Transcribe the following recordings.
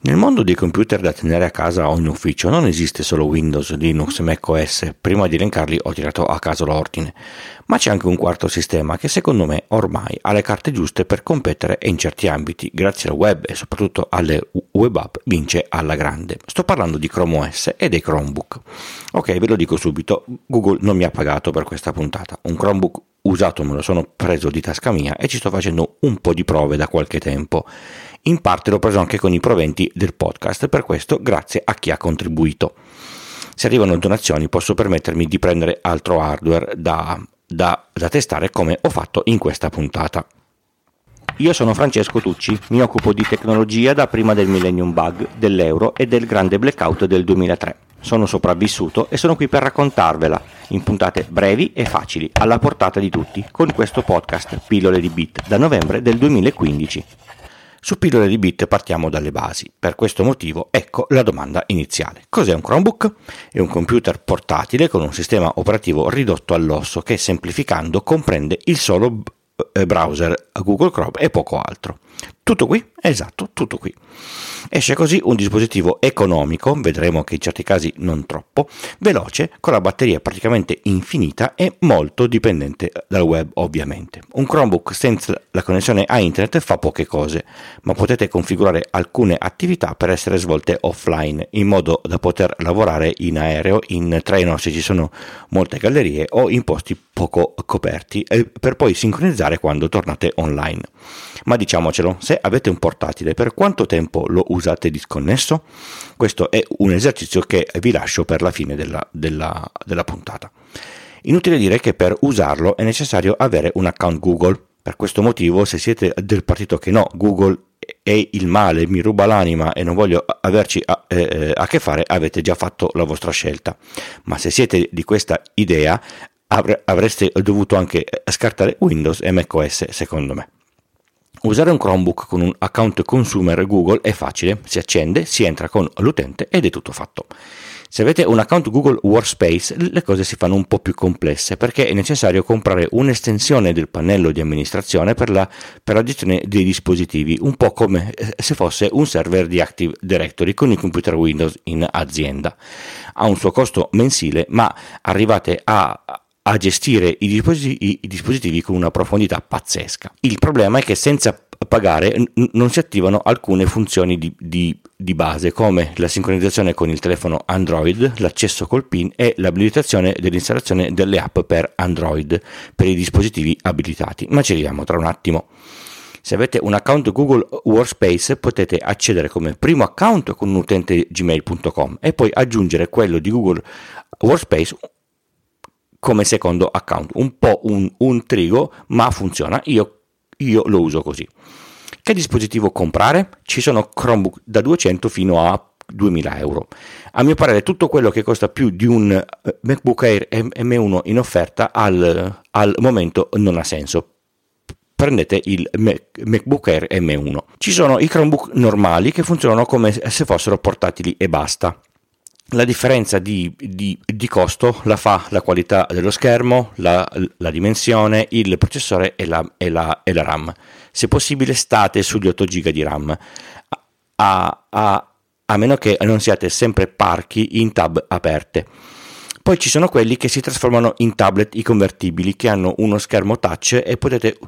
Nel mondo dei computer da tenere a casa o in ufficio non esiste solo Windows, Linux, macOS, prima di elencarli ho tirato a caso l'ordine, ma c'è anche un quarto sistema che secondo me ormai ha le carte giuste per competere e in certi ambiti, grazie al web e soprattutto alle web app, vince alla grande. Sto parlando di Chrome OS e dei Chromebook. Ok, ve lo dico subito, Google non mi ha pagato per questa puntata. Un Chromebook usato me lo sono preso di tasca mia e ci sto facendo un po' di prove da qualche tempo in parte l'ho preso anche con i proventi del podcast, per questo grazie a chi ha contribuito. Se arrivano donazioni posso permettermi di prendere altro hardware da, da, da testare come ho fatto in questa puntata. Io sono Francesco Tucci, mi occupo di tecnologia da prima del Millennium Bug, dell'euro e del grande blackout del 2003. Sono sopravvissuto e sono qui per raccontarvela in puntate brevi e facili, alla portata di tutti, con questo podcast Pillole di Bit da novembre del 2015. Su pillole di bit partiamo dalle basi. Per questo motivo ecco la domanda iniziale. Cos'è un Chromebook? È un computer portatile con un sistema operativo ridotto all'osso che semplificando comprende il solo eh, browser Google Chrome e poco altro. Tutto qui? Esatto, tutto qui. Esce così un dispositivo economico, vedremo che in certi casi non troppo, veloce, con la batteria praticamente infinita e molto dipendente dal web ovviamente. Un Chromebook senza la connessione a internet fa poche cose, ma potete configurare alcune attività per essere svolte offline, in modo da poter lavorare in aereo, in treno se ci sono molte gallerie o in posti poco coperti, per poi sincronizzare quando tornate online. Ma diciamocelo, se avete un portatile, per quanto tempo lo usate disconnesso? Questo è un esercizio che vi lascio per la fine della, della, della puntata. Inutile dire che per usarlo è necessario avere un account Google. Per questo motivo, se siete del partito che no, Google è il male, mi ruba l'anima e non voglio averci a, eh, a, che fare, avete già fatto la vostra scelta. Ma se siete di questa idea, avre, avreste dovuto anche scartare Windows e macOS, secondo me. Usare un Chromebook con un account consumer Google è facile, si accende, si entra con l'utente ed è tutto fatto. Se avete un account Google Workspace le cose si fanno un po' più complesse perché è necessario comprare un'estensione del pannello di amministrazione per la, per la gestione dei dispositivi, un po' come eh, se fosse un server di Active Directory con i computer Windows in azienda. Ha un suo costo mensile ma arrivate a a gestire i dispositivi, i dispositivi, con una profondità pazzesca. Il problema è che senza pagare n- non si attivano alcune funzioni di, di, di, base come la sincronizzazione con il telefono Android, l'accesso col PIN e l'abilitazione dell'installazione delle app per Android per i dispositivi abilitati. Ma ci arriviamo tra un attimo. Se avete un account Google Workspace potete accedere come primo account con un utente gmail.com e poi aggiungere quello di Google Workspace come secondo account. Un po' un, un trigo, ma funziona. Io, io lo uso così. Che dispositivo comprare? Ci sono Chromebook da 200 fino a 2000 euro. A mio parere tutto quello che costa più di un eh, MacBook Air M1 in offerta al, al momento non ha senso. Prendete il MacBook Air M1. Ci sono i Chromebook normali che funzionano come se fossero portatili e basta. La differenza di, di, di, costo la fa la qualità dello schermo, la, la dimensione, il processore e la, e, la, e la, RAM. Se possibile state sugli 8 GB di RAM, a, a, a meno che non siate sempre parchi in tab aperte. Poi ci sono quelli che si trasformano in tablet i convertibili che hanno uno schermo touch e potete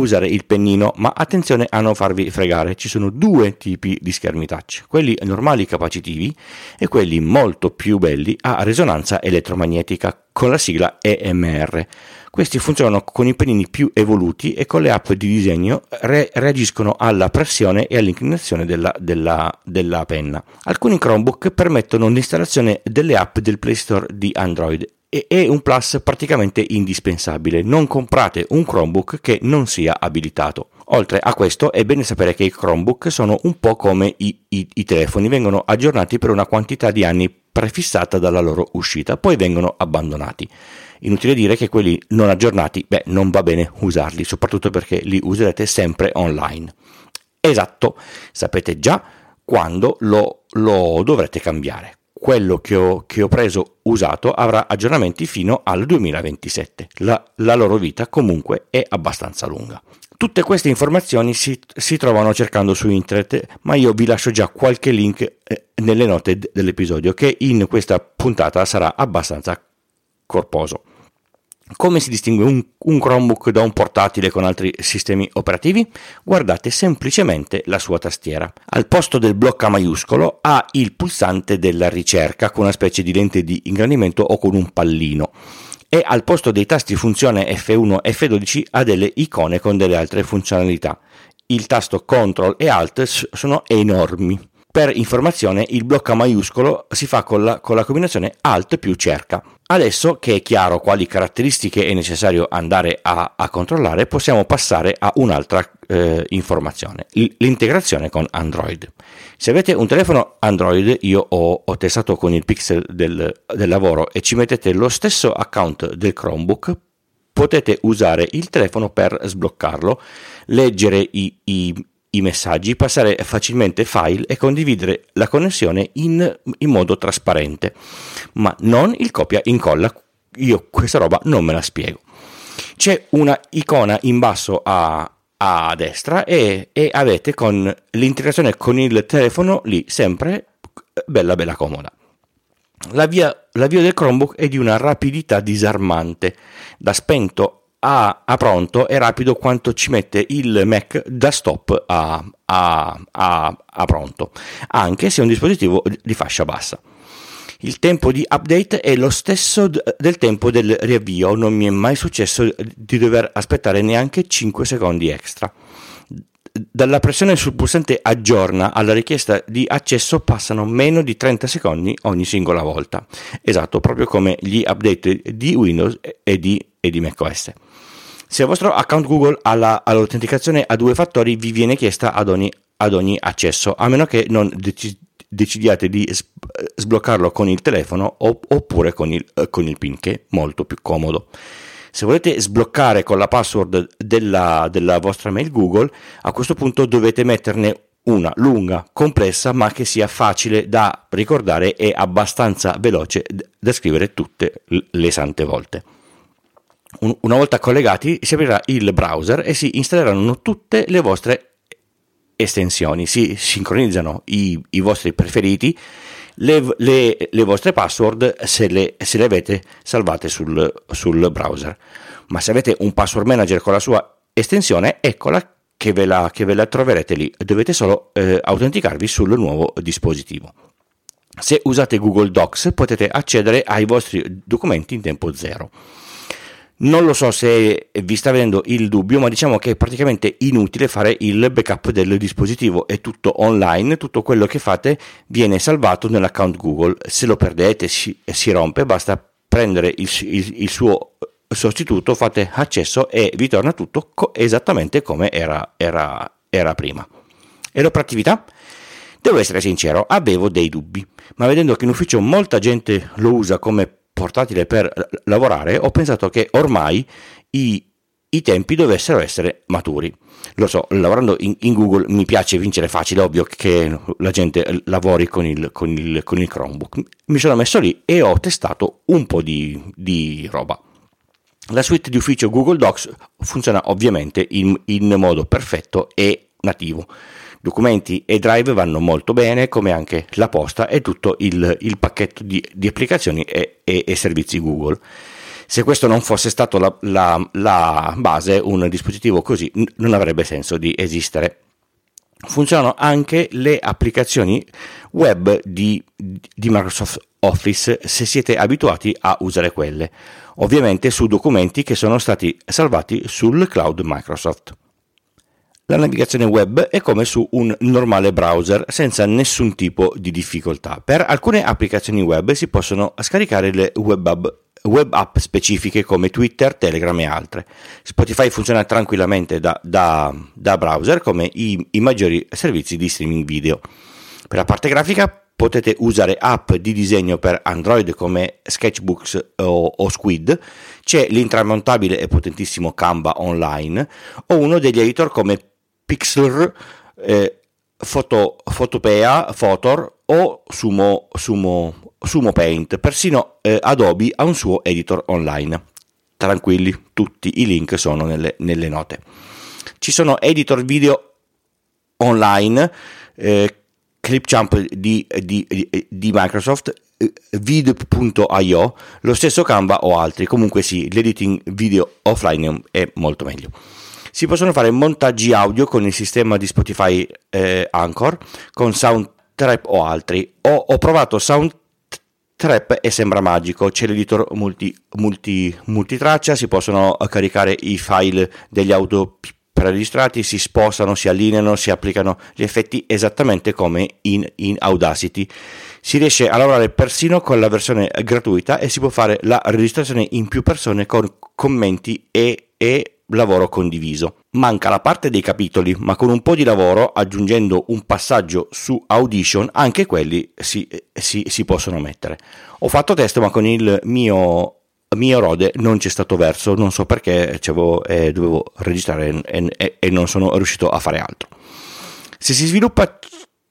usare il pennino, ma attenzione a non farvi fregare, ci sono due tipi di schermi touch, quelli normali capacitivi e quelli molto più belli a risonanza elettromagnetica con la sigla EMR. Questi funzionano con i pennini più evoluti e con le app di disegno re- reagiscono alla pressione e all'inclinazione della, della, della penna. Alcuni Chromebook permettono l'installazione delle app del Play Store di Android è un plus praticamente indispensabile. Non comprate un Chromebook che non sia abilitato. Oltre a questo è bene sapere che i Chromebook sono un po' come i, i, i telefoni, vengono aggiornati per una quantità di anni prefissata dalla loro uscita, poi vengono abbandonati. Inutile dire che quelli non aggiornati, beh, non va bene usarli, soprattutto perché li userete sempre online. Esatto, sapete già quando lo, lo dovrete cambiare quello che ho, che ho, preso usato avrà aggiornamenti fino al 2027. La, la, loro vita comunque è abbastanza lunga. Tutte queste informazioni si, si, trovano cercando su internet, ma io vi lascio già qualche link eh, nelle note dell'episodio che in questa puntata sarà abbastanza corposo. Come si distingue un, un, Chromebook da un portatile con altri sistemi operativi? Guardate semplicemente la sua tastiera. Al posto del blocca maiuscolo ha il pulsante della ricerca con una specie di lente di ingrandimento o con un pallino e al posto dei tasti funzione F1 e F12 ha delle icone con delle altre funzionalità. Il tasto CTRL e ALT sono enormi. Per informazione, il blocco maiuscolo si fa con la, con la, combinazione Alt più cerca. Adesso che è chiaro quali caratteristiche è necessario andare a, a controllare, possiamo passare a un'altra eh, informazione, l'integrazione con Android. Se avete un telefono Android, io ho, ho testato con il Pixel del, del lavoro e ci mettete lo stesso account del Chromebook, potete usare il telefono per sbloccarlo, leggere i, i, i messaggi, passare facilmente file e condividere la connessione in, in modo trasparente, ma non il copia incolla. Io questa roba non me la spiego. C'è una icona in basso a, a destra e, e avete con l'integrazione con il telefono lì sempre bella bella comoda. L'avvio, l'avvio del Chromebook è di una rapidità disarmante, da spento a, a, pronto è rapido quanto ci mette il Mac da stop a, a, a, pronto, anche se è un dispositivo di fascia bassa. Il tempo di update è lo stesso del tempo del riavvio, non mi è mai successo di dover aspettare neanche 5 secondi extra. Dalla pressione sul pulsante aggiorna alla richiesta di accesso passano meno di 30 secondi ogni singola volta. Esatto, proprio come gli update di Windows e di, e di macOS. Se il vostro account Google ha la, all'autenticazione a due fattori vi viene chiesta ad ogni, ad ogni accesso, a meno che non dec- decidiate di sbloccarlo con il telefono oppure con il, con il PIN, che è molto più comodo. Se volete sbloccare con la password della, della vostra mail Google, a questo punto dovete metterne una lunga, complessa, ma che sia facile da ricordare e abbastanza veloce da scrivere tutte le sante volte una volta collegati si aprirà il browser e si installeranno tutte le vostre estensioni, si sincronizzano i, i vostri preferiti, le, le, le, vostre password se le, se le avete salvate sul, sul, browser. Ma se avete un password manager con la sua estensione, eccola che ve la, che ve la troverete lì, dovete solo eh, autenticarvi sul nuovo dispositivo. Se usate Google Docs potete accedere ai vostri documenti in tempo zero. Non lo so se vi sta venendo il dubbio, ma diciamo che è praticamente inutile fare il backup del dispositivo, è tutto online, tutto quello che fate viene salvato nell'account Google. Se lo perdete, si, si rompe, basta prendere il, il, il, suo sostituto, fate accesso e vi torna tutto co- esattamente come era, era, era prima. E l'operatività? Devo essere sincero, avevo dei dubbi, ma vedendo che in ufficio molta gente lo usa come portatile per lavorare, ho pensato che ormai i, i tempi dovessero essere maturi. Lo so, lavorando in, in, Google mi piace vincere facile, ovvio che la gente lavori con il, con il, con il Chromebook. Mi sono messo lì e ho testato un po' di, di roba. La suite di ufficio Google Docs funziona ovviamente in, in modo perfetto e nativo documenti e drive vanno molto bene, come anche la posta e tutto il, il pacchetto di, di applicazioni e, e, e, servizi Google. Se questo non fosse stato la, la, la base, un dispositivo così non avrebbe senso di esistere. Funzionano anche le applicazioni web di, di Microsoft Office se siete abituati a usare quelle, ovviamente su documenti che sono stati salvati sul cloud Microsoft. La navigazione web è come su un normale browser senza nessun tipo di difficoltà. Per alcune applicazioni web si possono scaricare le web app, web app specifiche come Twitter, Telegram e altre. Spotify funziona tranquillamente da, da, da browser come i, i maggiori servizi di streaming video. Per la parte grafica potete usare app di disegno per Android come Sketchbooks o, o, Squid, c'è l'intramontabile e potentissimo Canva Online o uno degli editor come Pixlr, eh, Photo, Photopea, Photor o Sumo, Sumo, Sumo Paint. Persino eh, Adobe ha un suo editor online. Tranquilli, tutti i link sono nelle, nelle note. Ci sono editor video online, eh, Clipchamp di, di, di Microsoft, eh, vid.io, lo stesso Canva o altri. Comunque sì, l'editing video offline è molto meglio. Si possono fare montaggi audio con il sistema di Spotify eh, Anchor, con Soundtrap o altri. Ho, ho provato Soundtrap e sembra magico, c'è l'editor multi, multi, multitraccia, si possono caricare i file degli audio preregistrati, si spostano, si allineano, si applicano gli effetti esattamente come in, in Audacity. Si riesce a lavorare persino con la versione gratuita e si può fare la registrazione in più persone con commenti e, e lavoro condiviso. Manca la parte dei capitoli, ma con un po' di lavoro, aggiungendo un passaggio su Audition, anche quelli si, si, si possono mettere. Ho fatto test, ma con il mio, mio Rode non c'è stato verso, non so perché eh, dovevo registrare e, e, e non sono riuscito a fare altro. Se si sviluppa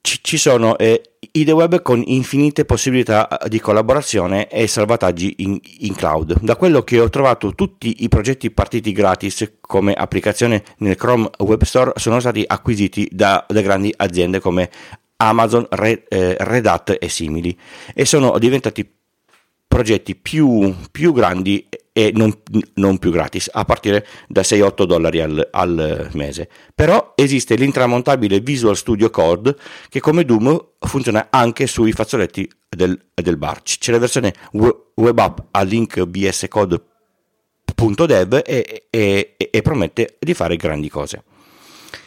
ci, ci sono eh, IDE Web con infinite possibilità eh, di collaborazione e salvataggi in, in, cloud. Da quello che ho trovato, tutti i progetti partiti gratis come applicazione nel Chrome Web Store sono stati acquisiti da, da grandi aziende come Amazon, Red, eh, Red Hat e simili e sono diventati progetti più, più grandi e non, non, più gratis, a partire da 6-8 dollari al, al, mese. Però esiste l'intramontabile Visual Studio Code che come Doom funziona anche sui fazzoletti del, del bar. C'è la versione web app a link bscode.dev e, e, e promette di fare grandi cose.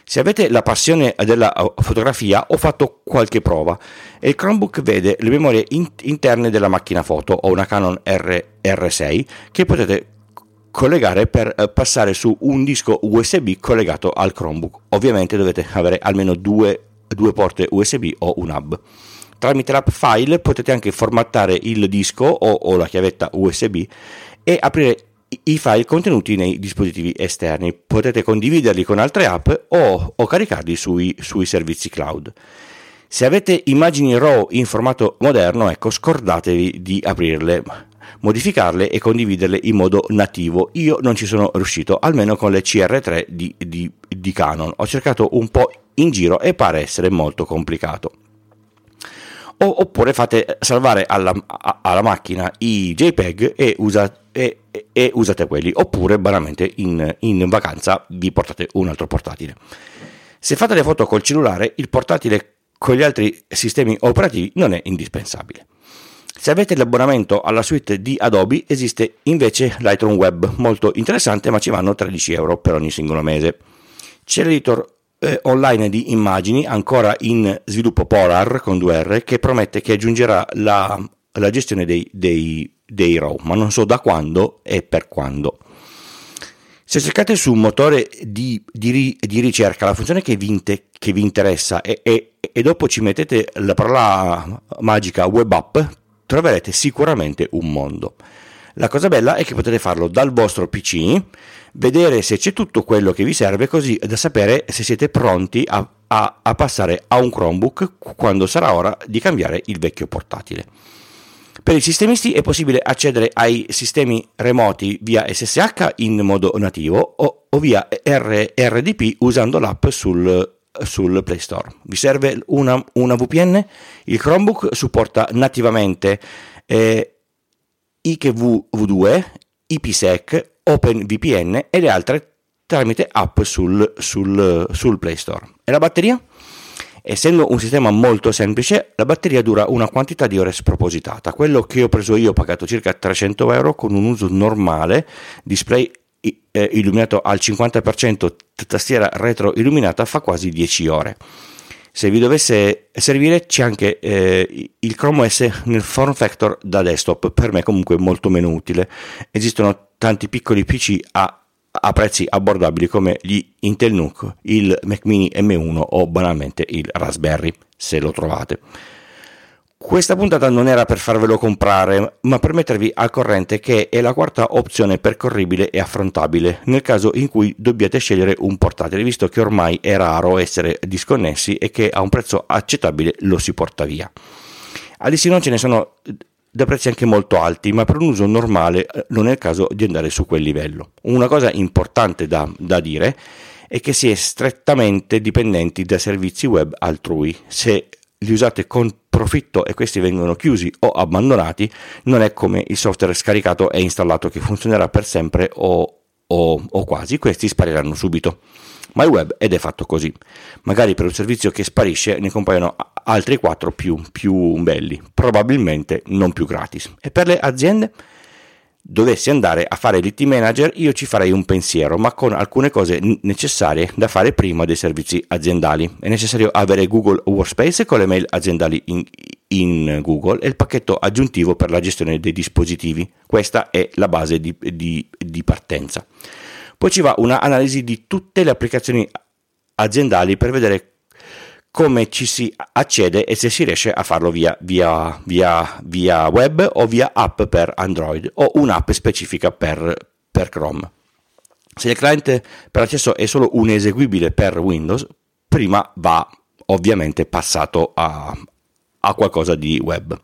Se avete la passione della uh, fotografia, ho fatto qualche prova e il Chromebook vede le memorie in- interne della macchina foto o una Canon R- R6 che potete collegare per uh, passare su un disco USB collegato al Chromebook. Ovviamente dovete avere almeno due, due porte USB o un hub. Tramite l'app File potete anche formattare il disco o, o la chiavetta USB e aprire i file contenuti nei dispositivi esterni. Potete condividerli con altre app o, o caricarli sui, sui, servizi cloud. Se avete immagini RAW in formato moderno, ecco, scordatevi di aprirle, modificarle e condividerle in modo nativo. Io non ci sono riuscito, almeno con le CR3 di, di, di Canon. Ho cercato un po' in giro e pare essere molto complicato oppure fate salvare alla, alla, macchina i JPEG e, usa, e, e, usate quelli, oppure banalmente in, in vacanza vi portate un altro portatile. Se fate le foto col cellulare, il portatile con gli altri sistemi operativi non è indispensabile. Se avete l'abbonamento alla suite di Adobe, esiste invece Lightroom Web, molto interessante, ma ci vanno 13 euro per ogni singolo mese. C'è l'editor eh, online di immagini ancora in sviluppo Polar con 2R che promette che aggiungerà la, la gestione dei, dei, dei RAW, ma non so da quando e per quando. Se cercate su un motore di, di, di ricerca la funzione che vi, inte, che vi interessa e, e, e, dopo ci mettete la parola magica web app, troverete sicuramente un mondo. La cosa bella è che potete farlo dal vostro PC, vedere se c'è tutto quello che vi serve, così da sapere se siete pronti a, a, a passare a un Chromebook quando sarà ora di cambiare il vecchio portatile. Per i sistemisti è possibile accedere ai sistemi remoti via SSH in modo nativo o, o via RDP usando l'app sul, sul, Play Store. Vi serve una, una VPN? Il Chromebook supporta nativamente eh, IKV2, IPsec, OpenVPN e le altre tramite app sul, sul, sul Play Store. E la batteria? Essendo un sistema molto semplice, la batteria dura una quantità di ore spropositata. Quello che ho preso io ho pagato circa 300 euro con un uso normale, display eh, illuminato al 50%, tastiera retro illuminata, fa quasi 10 ore. Se vi dovesse servire c'è anche eh, il Chrome OS nel form factor da desktop, per me comunque molto meno utile. Esistono tanti piccoli PC a, a prezzi abbordabili come gli Intel NUC, il Mac mini M1 o banalmente il Raspberry, se lo trovate. Questa puntata non era per farvelo comprare, ma per mettervi al corrente che è la quarta opzione percorribile e affrontabile nel caso in cui dobbiate scegliere un portatile, visto che ormai è raro essere disconnessi e che a un prezzo accettabile lo si porta via. A di sì non ce ne sono da prezzi anche molto alti, ma per un uso normale eh, non è il caso di andare su quel livello. Una cosa importante da, da dire è che si è strettamente dipendenti da servizi web altrui. Se li usate con profitto e questi vengono chiusi o abbandonati, non è come il software scaricato e installato che funzionerà per sempre o, o, o quasi, questi spariranno subito. Ma il web ed è fatto così. Magari per un servizio che sparisce ne compaiono altri 4 più, più belli, probabilmente non più gratis. E per le aziende? Dovessi andare a fare l'IT manager io ci farei un pensiero ma con alcune cose necessarie da fare prima dei servizi aziendali. È necessario avere Google Workspace con le mail aziendali in, in Google e il pacchetto aggiuntivo per la gestione dei dispositivi. Questa è la base di, di, di partenza. Poi ci va un'analisi di tutte le applicazioni aziendali per vedere come ci si accede e se si riesce a farlo via, via, via, via web o via app per Android o un'app specifica per, per Chrome. Se il cliente per accesso è solo un eseguibile per Windows, prima va ovviamente passato a, a qualcosa di web.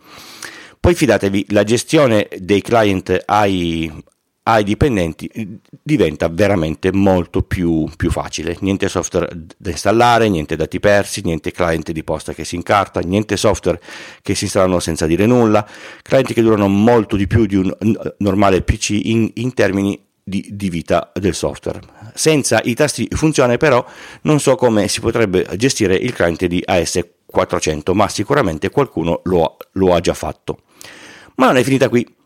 Poi fidatevi, la gestione dei client ai, ai dipendenti diventa veramente molto più, più, facile. Niente software da installare, niente dati persi, niente client di posta che si incarta, niente software che si installano senza dire nulla, clienti che durano molto di più di un normale PC in, in termini di, di, vita del software. Senza i tasti funzione però non so come si potrebbe gestire il client di AS400, ma sicuramente qualcuno lo, lo ha già fatto. Ma non è finita qui.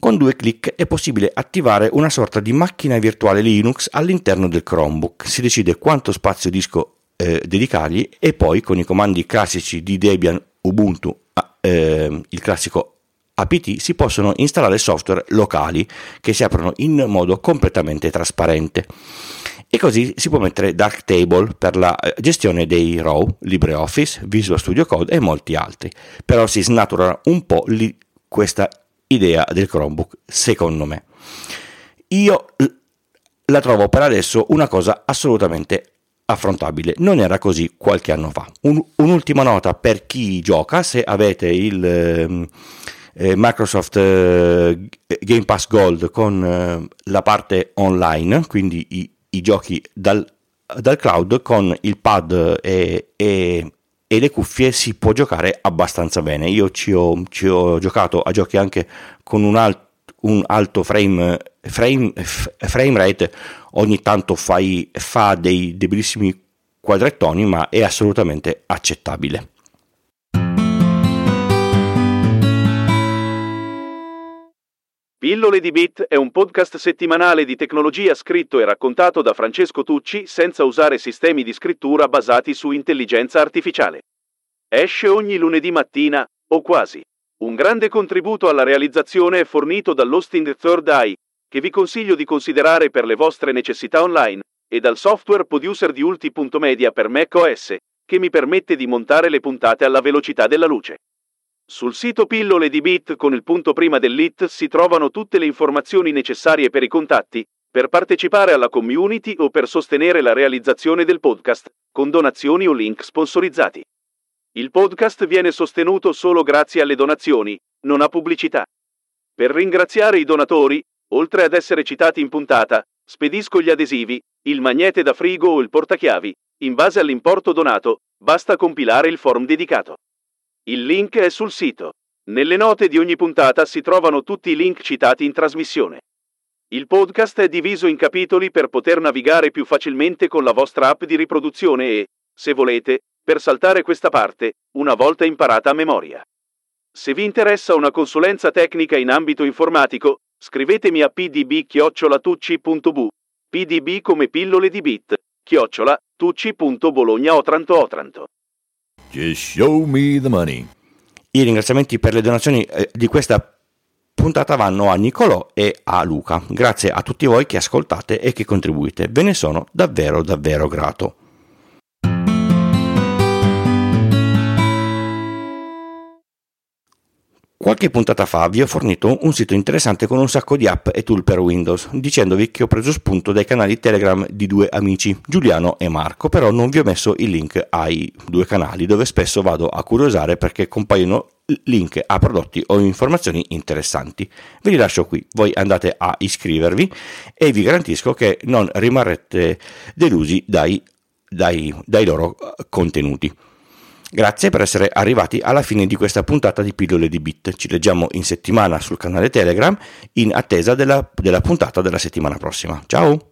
Con due clic è possibile attivare una sorta di macchina virtuale Linux all'interno del Chromebook. Si decide quanto spazio disco eh, dedicargli e poi con i comandi classici di Debian Ubuntu, eh, il classico apt, si possono installare software locali che si aprono in modo completamente trasparente. E così si può mettere Darktable per la eh, gestione dei RAW, LibreOffice, Visual Studio Code e molti altri. Però si snatura un po' questa idea del Chromebook, secondo me. Io la trovo per adesso una cosa assolutamente affrontabile. Non era così qualche anno fa. Un, un'ultima nota per chi gioca, se avete il ehm, eh, Microsoft eh, Game Pass Gold con eh, la parte online, quindi i, i giochi dal, dal, cloud con il pad e, e, e le cuffie si può giocare abbastanza bene. Io ci ho, ci ho giocato a giochi anche con un, alt, un alto frame, frame, frame, rate, ogni tanto fai, fa dei, bellissimi quadrettoni, ma è assolutamente accettabile. Pillole di Bit è un podcast settimanale di tecnologia scritto e raccontato da Francesco Tucci senza usare sistemi di scrittura basati su intelligenza artificiale. Esce ogni lunedì mattina, o quasi. Un grande contributo alla realizzazione è fornito dall'hosting Third Eye, che vi consiglio di considerare per le vostre necessità online, e dal software producer di Ulti.media per macOS, che mi permette di montare le puntate alla velocità della luce. Sul sito Pillole di Bit con il punto prima dell'IT si trovano tutte le informazioni necessarie per i contatti, per partecipare alla community o per sostenere la realizzazione del podcast, con donazioni o link sponsorizzati. Il podcast viene sostenuto solo grazie alle donazioni, non a pubblicità. Per ringraziare i donatori, oltre ad essere citati in puntata, spedisco gli adesivi, il magnete da frigo o il portachiavi. In base all'importo donato, basta compilare il form dedicato. Il link è sul sito. Nelle note di ogni puntata si trovano tutti i link citati in trasmissione. Il podcast è diviso in capitoli per poter navigare più facilmente con la vostra app di riproduzione e, se volete, per saltare questa parte, una volta imparata a memoria. Se vi interessa una consulenza tecnica in ambito informatico, scrivetemi a pdb-tucci.bu, pdb come pillole di bit, chiocciola, tucci.bologna otranto otranto. Just show me the money. I ringraziamenti per le donazioni eh, di questa puntata vanno a Nicolò e a Luca. Grazie a tutti voi che ascoltate e che contribuite. Ve ne sono davvero davvero grato. Qualche puntata fa vi ho fornito un sito interessante con un sacco di app e tool per Windows, dicendovi che ho preso spunto dai canali Telegram di due amici, Giuliano e Marco, però non vi ho messo il link ai due canali dove spesso vado a curiosare perché compaiono link a prodotti o informazioni interessanti. Vi lascio qui, voi andate a iscrivervi e vi garantisco che non rimarrete delusi dai, dai, dai loro eh, contenuti. Grazie per essere arrivati alla fine di questa puntata di Pillole di Bit. Ci leggiamo in settimana sul canale Telegram in attesa della, della puntata della settimana prossima. Ciao!